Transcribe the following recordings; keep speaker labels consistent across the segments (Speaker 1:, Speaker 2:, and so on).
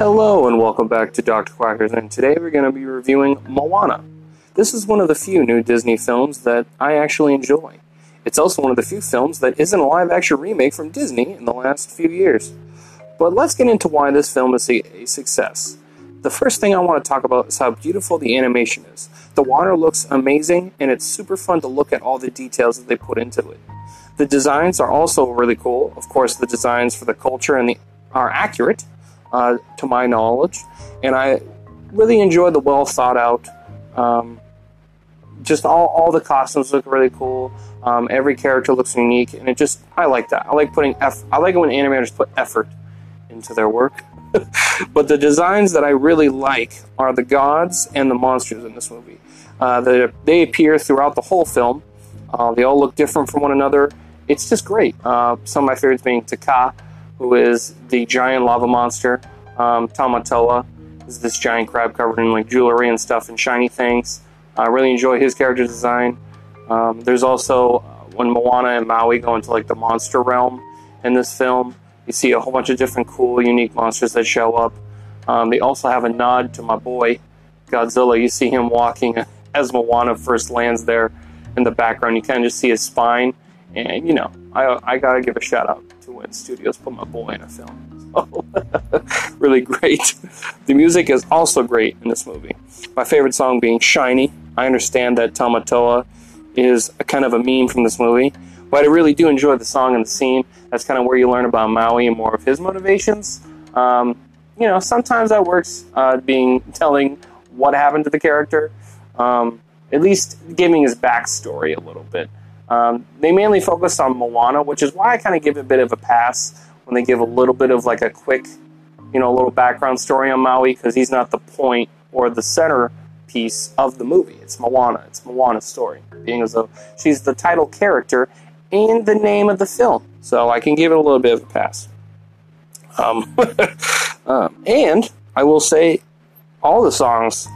Speaker 1: Hello and welcome back to Dr. Quackers, and today we're going to be reviewing Moana. This is one of the few new Disney films that I actually enjoy. It's also one of the few films that isn't a live action remake from Disney in the last few years. But let's get into why this film is a, success. The first thing I want to talk about is how beautiful the animation is. The water looks amazing, and it's super fun to look at all the details that they put into it. The designs are also really cool. Of course, the designs for the culture and the are accurate, uh, to my knowledge, and I really enjoy the well thought out. Um, just all, all the costumes look really cool. Um, every character looks unique, and it just I like that. I like putting eff- I like when animators put effort into their work. but the designs that I really like are the gods and the monsters in this movie. Uh, they, they appear throughout the whole film. Uh, they all look different from one another. It's just great. Uh, some of my favorites being Te Kā, who is the giant lava monster. Um, Tamatoa is this giant crab covered in like jewelry and stuff and shiny things. I really enjoy his character design. Um, there's also uh, when Moana and Maui go into like the monster realm in this film. You see a whole bunch of different cool, unique monsters that show up. Um, they also have a nod to my boy Godzilla. You see him walking as Moana first lands there in the background. You kind of just see his spine, and you know, I, I gotta give a shout out when studios put my boy in a film. really great. The music is also great in this movie. My favorite song being "Shiny." I understand that Tamatoa is a kind of a meme from this movie, but I really do enjoy the song and the scene. That's kind of where you learn about Maui and more of his motivations. Um, you know, sometimes that works, uh, being telling what happened to the character, um, at least giving his backstory a little bit. Um, they mainly focus on Moana, which is why I kind of give it a bit of a pass when they give a little bit of like a quick, you know, a little background story on Maui because he's not the point or the center piece of the movie. It's Moana. It's Moana's story, being as though she's the title character and the name of the film. So I can give it a little bit of a pass. Um, um, and I will say, all the songs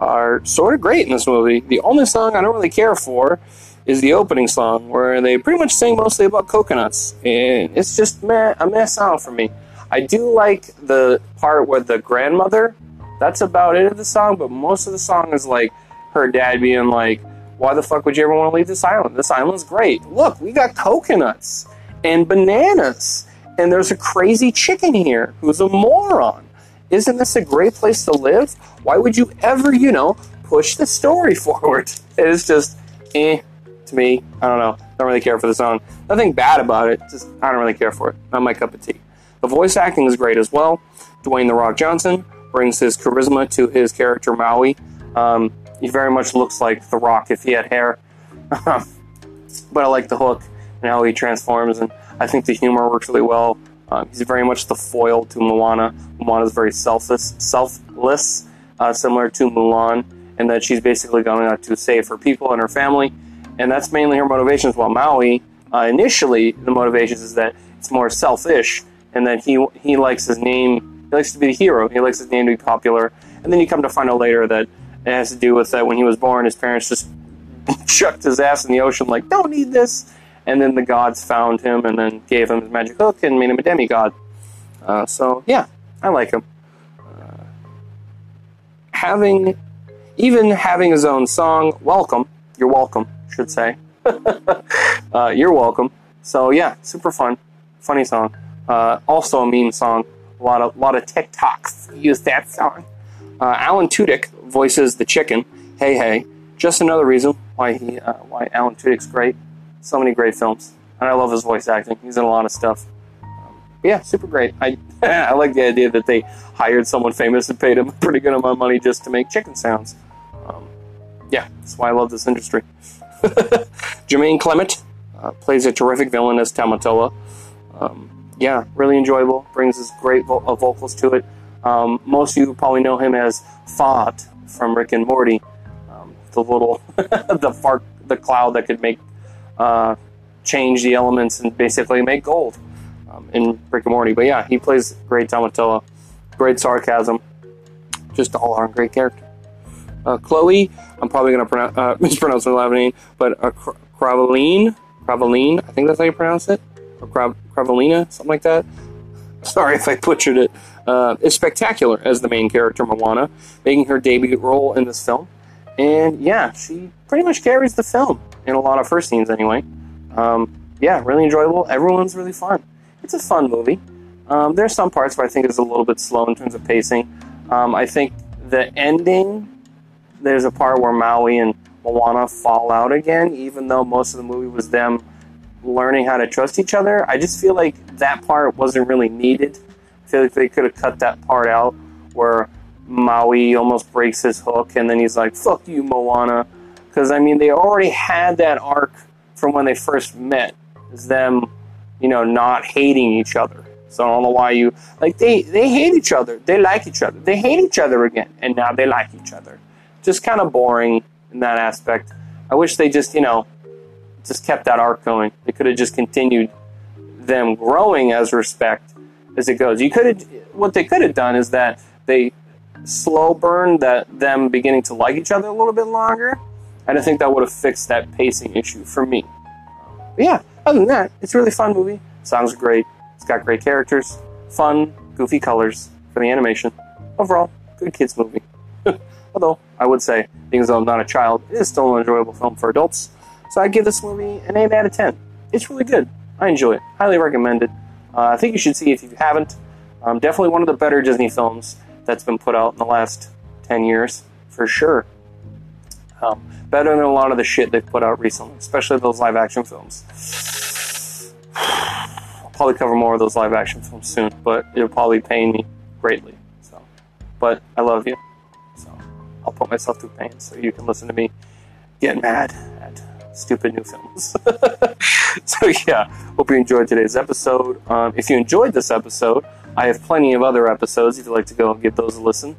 Speaker 1: are sort of great in this movie. The only song I don't really care for is the opening song, where they pretty much sing mostly about coconuts, and it's just meh, a meh sound for me. I do like the part where the grandmother. That's about it of the song, but most of the song is like her dad being like, "Why the fuck would you ever want to leave this island? This island's great. Look, we got coconuts and bananas, and there's a crazy chicken here who's a moron." Isn't this a great place to live? Why would you ever, you know, push the story forward? It's just, eh, to me. I don't know. Don't really care for the song. Nothing bad about it. Just I don't really care for it. Not my cup of tea. The voice acting is great as well. Dwayne the Rock Johnson brings his charisma to his character Maui. Um, he very much looks like the Rock if he had hair. but I like the hook and how he transforms, and I think the humor works really well. Um, he's very much the foil to Moana. Moana is very selfless, selfless, uh, similar to Mulan, and that she's basically going out to save her people and her family, and that's mainly her motivations. While Maui, uh, initially, the motivations is that it's more selfish, and that he he likes his name, he likes to be the hero, he likes his name to be popular, and then you come to find out later that it has to do with that when he was born, his parents just chucked his ass in the ocean, like, don't need this and then the gods found him and then gave him his magic hook and made him a demigod. Uh, so yeah, I like him. Uh, having, even having his own song, welcome. You're welcome, should say. uh, you're welcome. So yeah, super fun, funny song. Uh, also a meme song. A lot of lot of TikToks use that song. Uh, Alan Tudyk voices the chicken. Hey hey, just another reason why he uh, why Alan Tudyk's great so many great films, and I love his voice acting. He's in a lot of stuff. Um, yeah, super great. I I like the idea that they hired someone famous and paid him a pretty good amount of money just to make chicken sounds. Um, yeah, that's why I love this industry. Jermaine Clement uh, plays a terrific villain as Tamatoa. Um, yeah, really enjoyable. Brings his great vo- uh, vocals to it. Um, most of you probably know him as Fart from Rick and Morty, um, the little the fart, the cloud that could make uh, change the elements and basically make gold um, in Rick and Morty. But yeah, he plays great Tamatoa, great sarcasm, just all around great character. Uh, Chloe, I'm probably going to uh, mispronounce her last name, but uh, Cravaline, I think that's how you pronounce it, or Crav- Cravalina, something like that. Sorry if I butchered it. uh, is spectacular as the main character, Moana, making her debut role in this film. And yeah, she pretty much carries the film in a lot of her scenes, anyway. Um, yeah, really enjoyable. Everyone's really fun. It's a fun movie. Um, there's some parts where I think it's a little bit slow in terms of pacing. Um, I think the ending, there's a part where Maui and Moana fall out again, even though most of the movie was them learning how to trust each other. I just feel like that part wasn't really needed. I feel like they could have cut that part out where Maui almost breaks his hook and then he's like, fuck you, Moana. Because, I mean, they already had that arc from when they first met, is them, you know, not hating each other. So I don't know why you like they they hate each other. They like each other. They hate each other again, and now they like each other. Just kind of boring in that aspect. I wish they just you know just kept that arc going. They could have just continued them growing as respect as it goes. You could have what they could have done is that they slow burn that them beginning to like each other a little bit longer, and I think that would have fixed that pacing issue for me. But yeah, other than that, it's a really fun movie. Sounds great. It's got great characters, fun, goofy colors for the animation. Overall, good kids movie. Although I would say, being though I'm not a child, it is still an enjoyable film for adults. So I give this movie an 8 out of 10. It's really good. I enjoy it. Highly recommend it. Uh, I think you should see it if you haven't. Um, definitely one of the better Disney films that's been put out in the last 10 years, for sure. Um, better than a lot of the shit they've put out recently, especially those live action films I'll probably cover more of those live action films soon, but it'll probably pain me greatly. So, but I love you, so I'll put myself through pain so you can listen to me get mad at stupid new films. so yeah, hope you enjoyed today's episode. Um, if you enjoyed this episode, I have plenty of other episodes if you'd like to go and give those a listen.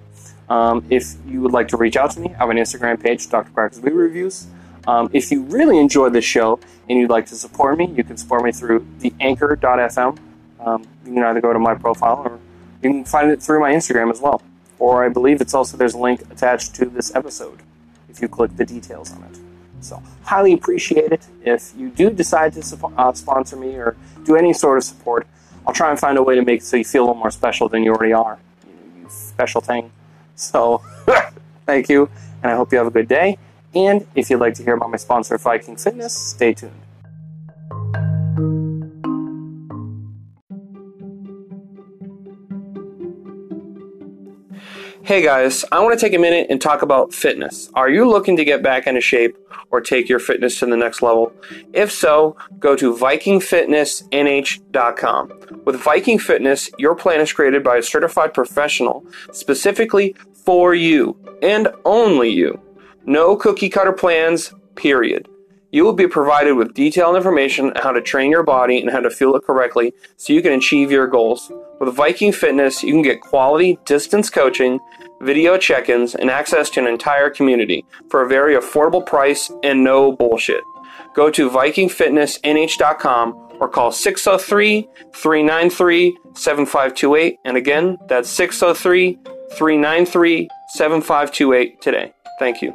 Speaker 1: Um, if you would like to reach out to me, I have an Instagram page, Dr. Quacker's Movie Reviews. Um, if you really enjoy this show and you'd like to support me, you can support me through the anchor.fm. Um, you can either go to my profile or you can find it through my Instagram as well. Or I believe it's also there's a link attached to this episode if you click the details on it. So, highly appreciate it. If you do decide to uh, sponsor me or do any sort of support, I'll try and find a way to make so you feel a little more special than you already are. You special thing. So, thank you, and I hope you have a good day. And if you'd like to hear about my sponsor, Viking Fitness, stay tuned. Hey guys, I want to take a minute and talk about fitness. Are you looking to get back into shape or take your fitness to the next level? If so, go to VikingFitnessNH.com. With Viking Fitness, your plan is created by a certified professional specifically for you and only you. No cookie cutter plans, period. You will be provided with detailed information on how to train your body and how to fuel it correctly so you can achieve your goals. With Viking Fitness, you can get quality distance coaching, video check ins, and access to an entire community for a very affordable price and no bullshit. Go to VikingFitnessNH.com or call 603 393 7528. And again, that's 603 393 7528 today. Thank you.